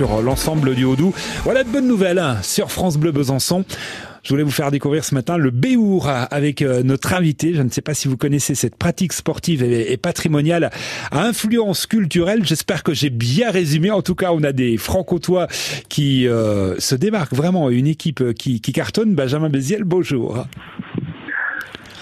sur l'ensemble du Haut-Doubs. Voilà de bonnes nouvelles hein, sur France Bleu Besançon. Je voulais vous faire découvrir ce matin le Béour avec euh, notre invité. Je ne sais pas si vous connaissez cette pratique sportive et patrimoniale à influence culturelle. J'espère que j'ai bien résumé. En tout cas, on a des francotois qui euh, se démarquent vraiment. Une équipe qui, qui cartonne. Benjamin Béziel, bonjour.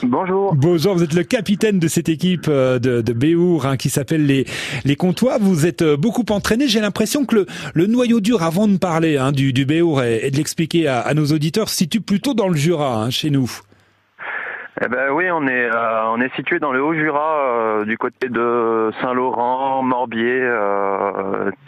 Bonjour. Bonjour, vous êtes le capitaine de cette équipe euh, de, de Béour hein, qui s'appelle les, les Comtois. Vous êtes euh, beaucoup entraîné. J'ai l'impression que le, le, noyau dur, avant de parler hein, du, du Béour et, de l'expliquer à, à, nos auditeurs, se situe plutôt dans le Jura, hein, chez nous. Eh ben oui, on est euh, on est situé dans le Haut-Jura, euh, du côté de Saint-Laurent, Morbier,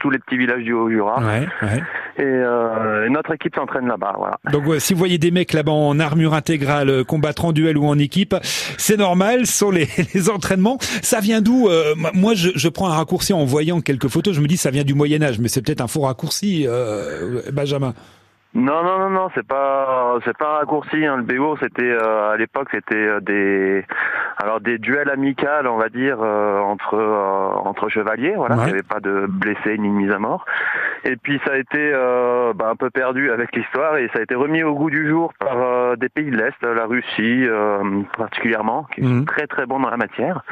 tous les petits villages du Haut-Jura. Ouais, ouais. Et, notre équipe s'entraîne là-bas. Voilà. Donc si vous voyez des mecs là-bas en armure intégrale, combattre en duel ou en équipe, c'est normal. Ce sont les, les entraînements. Ça vient d'où Moi, je, je, prends un raccourci en voyant quelques photos. Je me dis ça vient du Moyen Âge, mais c'est peut-être un faux raccourci, Benjamin. Non, non, non, non, c'est pas, c'est pas un raccourci. Hein. Le BO, c'était euh, à l'époque, c'était euh, des, alors des duels amicaux, on va dire, euh, entre entre chevaliers. Voilà, il n'y avait pas de blessés ni de mise à mort. Et puis ça a été bah, un peu perdu avec l'histoire et ça a été remis au goût du jour par des pays de l'est, la Russie particulièrement, qui sont mmh. très très bons dans la matière.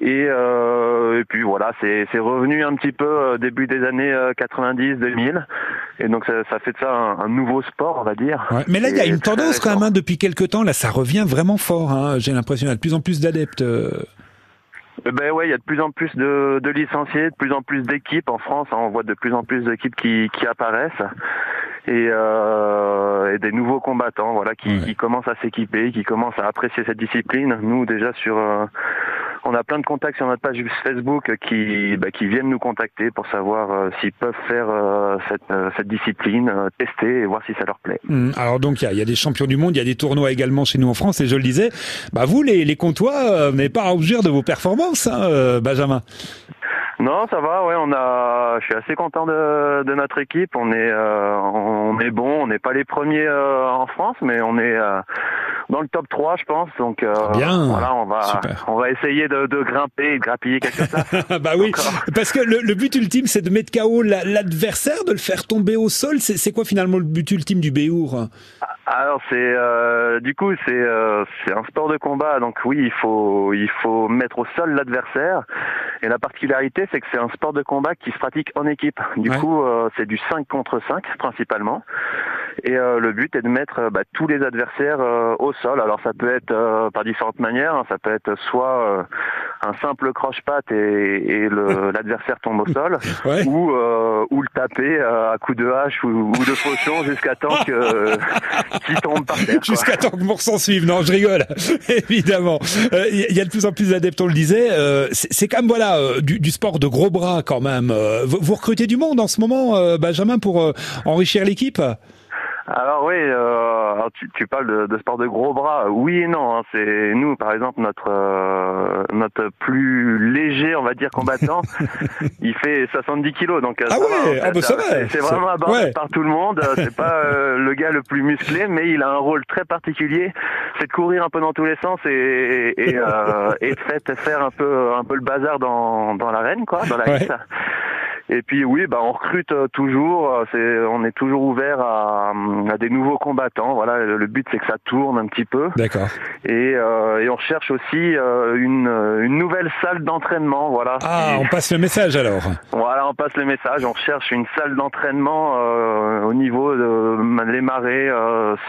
Et, euh, et puis voilà, c'est revenu un petit peu euh, début des années 90-2000. Euh, et donc ça, ça, fait de ça un, un, nouveau sport, on va dire. Ouais, mais là, il y a une tendance quand même hein, depuis quelques temps. Là, ça revient vraiment fort. Hein, J'ai l'impression qu'il y a de plus en plus d'adeptes. Ben ouais, il y a de plus en plus de, de licenciés, de plus en plus d'équipes en France. Hein, on voit de plus en plus d'équipes qui, qui apparaissent et, euh, et, des nouveaux combattants, voilà, qui, qui commencent à s'équiper, qui commencent à apprécier cette discipline. Nous, déjà sur euh, on a plein de contacts sur notre page Facebook qui, bah, qui viennent nous contacter pour savoir euh, s'ils peuvent faire euh, cette, euh, cette, discipline, tester et voir si ça leur plaît. Mmh. alors donc il y, y a, des champions du monde, il y a des tournois également chez nous en France et je le disais, bah vous les, les Comtois, vous n'avez pas à rougir de vos performances, hein, Benjamin. Non, ça va. Ouais, on a. Je suis assez content de, de notre équipe. On est, on est bon. On n'est pas les premiers en France, mais on est dans le top 3, je pense. Donc euh, Bien. voilà, on va on va essayer de, de grimper et de grappiller quelque chose. bah oui, parce que le, le, but ultime, c'est de mettre KO l'adversaire, de le faire tomber au sol. C'est quoi finalement le but ultime du Béour? Alors c'est euh, du coup c'est euh, c'est un sport de combat donc oui il faut il faut mettre au sol l'adversaire et la particularité c'est que c'est un sport de combat qui se pratique en équipe du coup euh, c'est du 5 contre 5 principalement et euh, le but est de mettre euh, bah, tous les adversaires euh, au sol. Alors ça peut être par différentes manières. Hein. Ça peut être soit un simple croche-patte et, et l'adversaire tombe au sol, ou, ou le taper à coup de hache ou, ou de fauchon jusqu'à temps que qu'il tombe par terre. Jusqu'à temps que mon s'en suive. Non, je rigole. Évidemment. Il y a de plus en plus d'adeptes, on le disait. C'est quand même voilà du, du, sport de gros bras quand même. Vous recrutez du monde en ce moment, Benjamin, pour enrichir l'équipe? Alors oui, euh, alors tu, tu, parles de, de, sport de gros bras. Oui et non. Hein, c'est nous, par exemple, notre euh, notre plus léger, on va dire, combattant, il fait 70 kilos. Donc euh, ah ouais, ah bah. C'est vraiment abordé par tout le monde. C'est pas euh, le gars le plus musclé, mais il a un rôle très particulier. C'est de courir un peu dans tous les sens et et, et de fait faire un peu un peu le bazar dans dans l'arène, quoi, dans la ouais. Et puis oui, bah on recrute euh, toujours. Euh, c'est, on est toujours ouvert à, à, des nouveaux combattants. Voilà, le but c'est que ça tourne un petit peu. D'accord. Et, euh, et on cherche aussi une, une nouvelle salle d'entraînement. Voilà. Ah, on passe le message alors. Voilà, on passe le message. On cherche une salle d'entraînement au niveau de les Marais,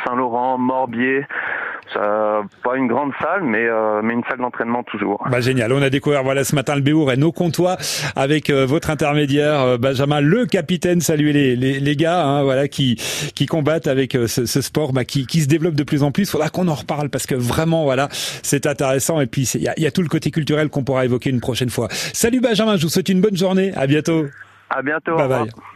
Saint-Laurent, Morbier. Ça, pas une grande salle, mais, euh, mais une salle d'entraînement toujours. Bah, génial. On a découvert voilà ce matin le Béour et nos comptoirs avec euh, votre intermédiaire euh, Benjamin, le capitaine. Saluez les, les, les gars, hein, voilà qui qui combattent avec ce, ce, sport, bah, qui, qui se développe de plus en plus. Faudra qu'on en reparle parce que vraiment voilà c'est intéressant et puis il y a, y a tout le côté culturel qu'on pourra évoquer une prochaine fois. Salut Benjamin, je vous souhaite une bonne journée. À bientôt. À bientôt. Bye bye.